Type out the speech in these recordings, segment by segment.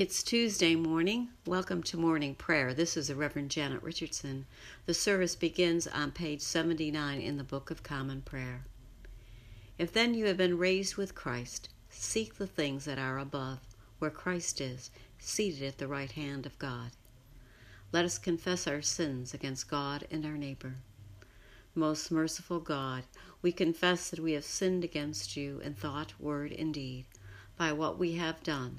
It's Tuesday morning. Welcome to morning prayer. This is the Reverend Janet Richardson. The service begins on page 79 in the Book of Common Prayer. If then you have been raised with Christ, seek the things that are above, where Christ is, seated at the right hand of God. Let us confess our sins against God and our neighbor. Most merciful God, we confess that we have sinned against you in thought, word, and deed, by what we have done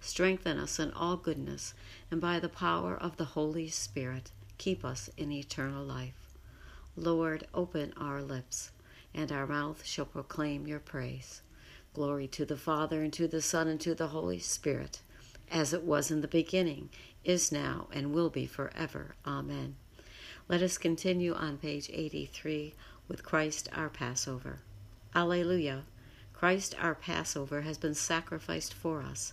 strengthen us in all goodness, and by the power of the Holy Spirit, keep us in eternal life. Lord, open our lips, and our mouth shall proclaim your praise. Glory to the Father, and to the Son, and to the Holy Spirit, as it was in the beginning, is now, and will be forever. Amen. Let us continue on page 83 with Christ our Passover. Alleluia. Christ our Passover has been sacrificed for us.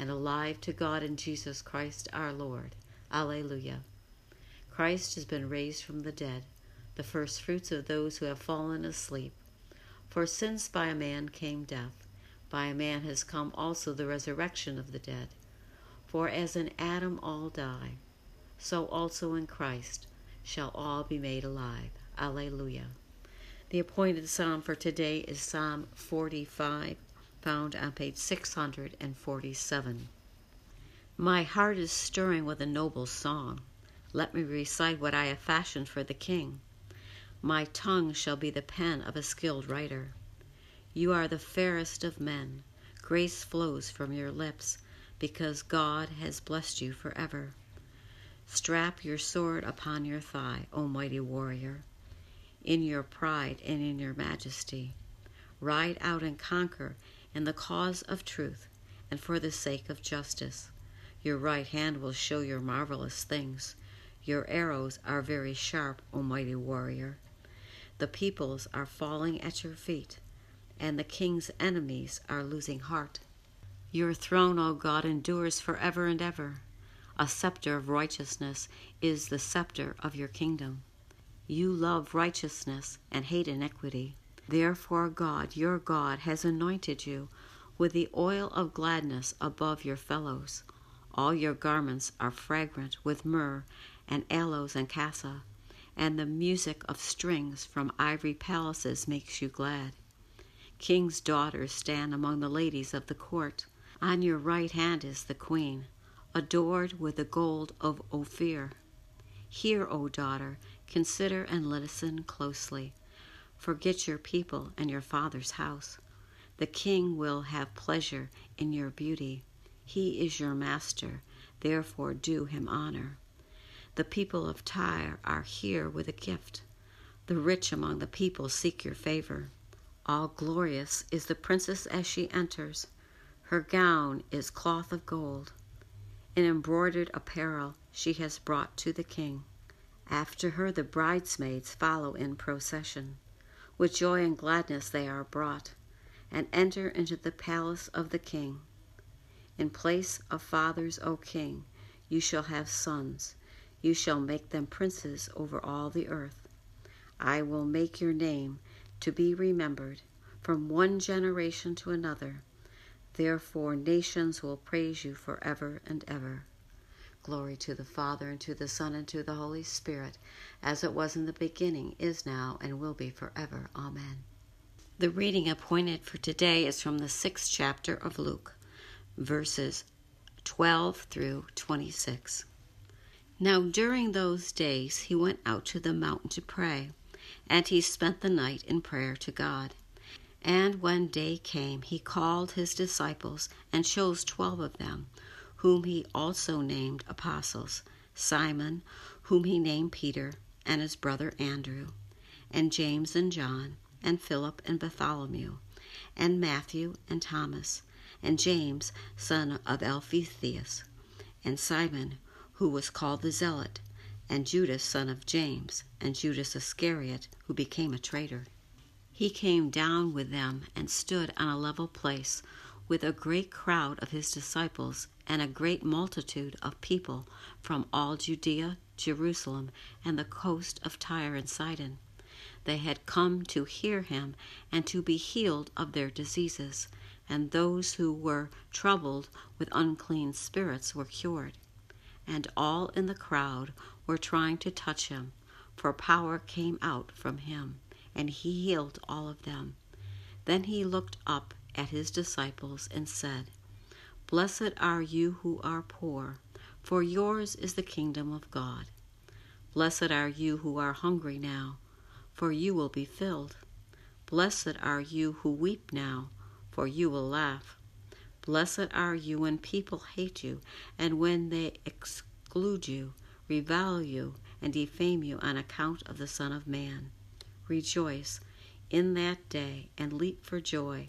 and alive to God in Jesus Christ our Lord. Alleluia. Christ has been raised from the dead, the first fruits of those who have fallen asleep. For since by a man came death, by a man has come also the resurrection of the dead. For as in Adam all die, so also in Christ shall all be made alive. Alleluia. The appointed psalm for today is Psalm 45 found on page 647. My heart is stirring with a noble song. Let me recite what I have fashioned for the king. My tongue shall be the pen of a skilled writer. You are the fairest of men. Grace flows from your lips because God has blessed you forever. Strap your sword upon your thigh, O mighty warrior, in your pride and in your majesty. Ride out and conquer in the cause of truth and for the sake of justice. Your right hand will show your marvelous things. Your arrows are very sharp, O mighty warrior. The peoples are falling at your feet, and the king's enemies are losing heart. Your throne, O God, endures forever and ever. A scepter of righteousness is the scepter of your kingdom. You love righteousness and hate iniquity. Therefore, God, your God, has anointed you with the oil of gladness above your fellows. All your garments are fragrant with myrrh and aloes and cassia, and the music of strings from ivory palaces makes you glad. King's daughters stand among the ladies of the court. On your right hand is the queen, adored with the gold of Ophir. Hear, O daughter, consider and listen closely. Forget your people and your father's house. The king will have pleasure in your beauty. He is your master, therefore do him honor. The people of Tyre are here with a gift. The rich among the people seek your favor. All glorious is the princess as she enters. Her gown is cloth of gold. In embroidered apparel she has brought to the king. After her the bridesmaids follow in procession. With joy and gladness they are brought, and enter into the palace of the king. In place of fathers, O king, you shall have sons. You shall make them princes over all the earth. I will make your name to be remembered from one generation to another. Therefore, nations will praise you forever and ever. Glory to the Father, and to the Son, and to the Holy Spirit, as it was in the beginning, is now, and will be forever. Amen. The reading appointed for today is from the sixth chapter of Luke, verses 12 through 26. Now during those days he went out to the mountain to pray, and he spent the night in prayer to God. And when day came, he called his disciples and chose twelve of them, whom he also named apostles Simon, whom he named Peter, and his brother Andrew, and James and John, and Philip and Bartholomew, and Matthew and Thomas, and James, son of Alphaeus, and Simon, who was called the Zealot, and Judas, son of James, and Judas Iscariot, who became a traitor. He came down with them and stood on a level place with a great crowd of his disciples and a great multitude of people from all Judea, Jerusalem, and the coast of Tyre and Sidon. They had come to hear him and to be healed of their diseases, and those who were troubled with unclean spirits were cured and all in the crowd were trying to touch him, for power came out from him, and he healed all of them. Then he looked up at his disciples and said, Blessed are you who are poor, for yours is the kingdom of God. Blessed are you who are hungry now, for you will be filled. Blessed are you who weep now, for you will laugh. Blessed are you when people hate you, and when they exclude you, revile you, and defame you on account of the Son of Man. Rejoice in that day and leap for joy,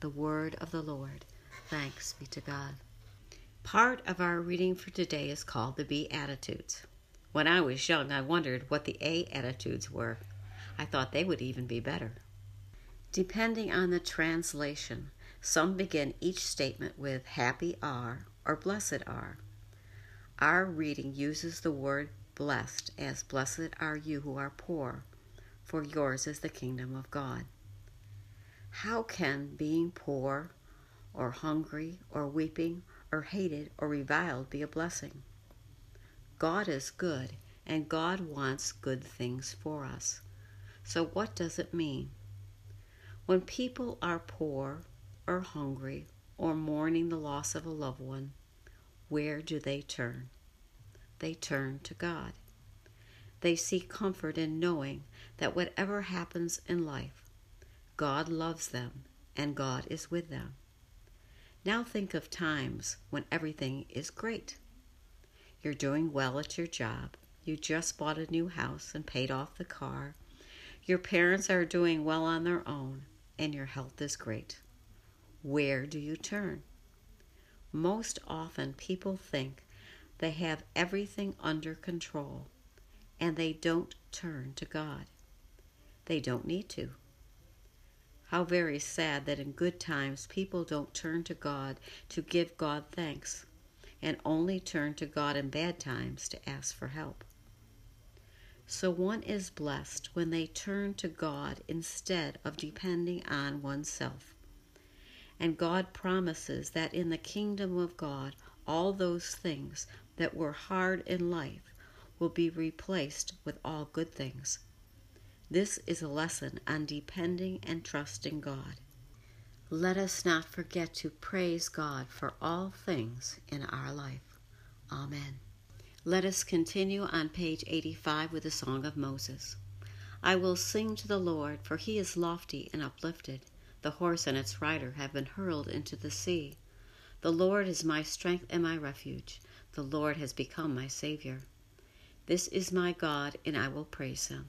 The word of the Lord. Thanks be to God. Part of our reading for today is called the Beatitudes. When I was young, I wondered what the A attitudes were. I thought they would even be better. Depending on the translation, some begin each statement with happy are or blessed are. Our reading uses the word blessed as blessed are you who are poor, for yours is the kingdom of God. How can being poor or hungry or weeping or hated or reviled be a blessing? God is good and God wants good things for us. So, what does it mean? When people are poor or hungry or mourning the loss of a loved one, where do they turn? They turn to God. They seek comfort in knowing that whatever happens in life, God loves them and God is with them. Now think of times when everything is great. You're doing well at your job. You just bought a new house and paid off the car. Your parents are doing well on their own, and your health is great. Where do you turn? Most often, people think they have everything under control and they don't turn to God. They don't need to. How very sad that in good times people don't turn to God to give God thanks and only turn to God in bad times to ask for help. So one is blessed when they turn to God instead of depending on oneself. And God promises that in the kingdom of God, all those things that were hard in life will be replaced with all good things. This is a lesson on depending and trusting God. Let us not forget to praise God for all things in our life. Amen. Let us continue on page 85 with the Song of Moses. I will sing to the Lord, for he is lofty and uplifted. The horse and its rider have been hurled into the sea. The Lord is my strength and my refuge. The Lord has become my Savior. This is my God, and I will praise him,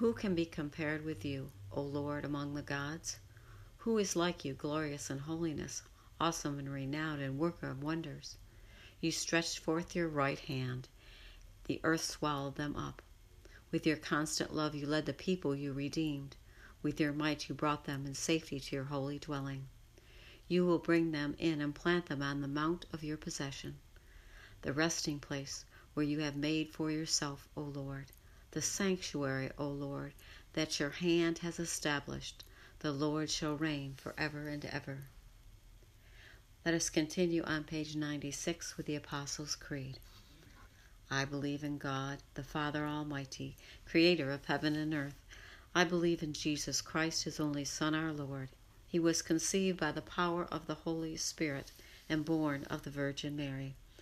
Who can be compared with you, O Lord, among the gods? Who is like you, glorious in holiness, awesome and renowned, and worker of wonders? You stretched forth your right hand, the earth swallowed them up. With your constant love, you led the people you redeemed. With your might, you brought them in safety to your holy dwelling. You will bring them in and plant them on the mount of your possession, the resting place where you have made for yourself, O Lord, the sanctuary, O Lord, that your hand has established. The Lord shall reign forever and ever. Let us continue on page 96 with the Apostles' Creed. I believe in God, the Father Almighty, creator of heaven and earth. I believe in Jesus Christ, his only Son, our Lord. He was conceived by the power of the Holy Spirit and born of the Virgin Mary.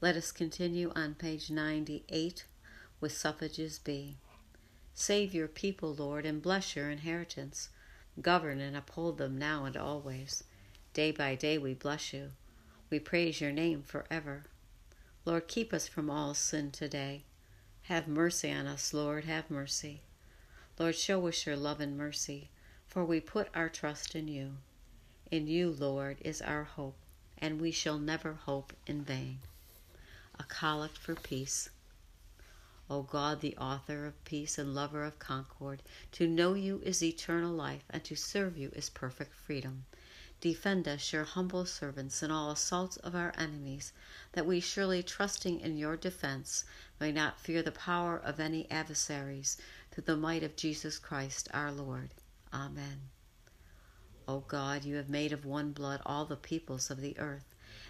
Let us continue on page 98 with suffrages B. Save your people, Lord, and bless your inheritance. Govern and uphold them now and always. Day by day we bless you. We praise your name forever. Lord, keep us from all sin today. Have mercy on us, Lord, have mercy. Lord, show us your love and mercy, for we put our trust in you. In you, Lord, is our hope, and we shall never hope in vain. A collect for peace. O God, the author of peace and lover of concord, to know you is eternal life, and to serve you is perfect freedom. Defend us, your humble servants, in all assaults of our enemies, that we surely trusting in your defense may not fear the power of any adversaries, through the might of Jesus Christ our Lord. Amen. O God, you have made of one blood all the peoples of the earth,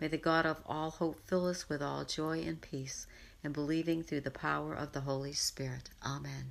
May the God of all hope fill us with all joy and peace, and believing through the power of the Holy Spirit. Amen.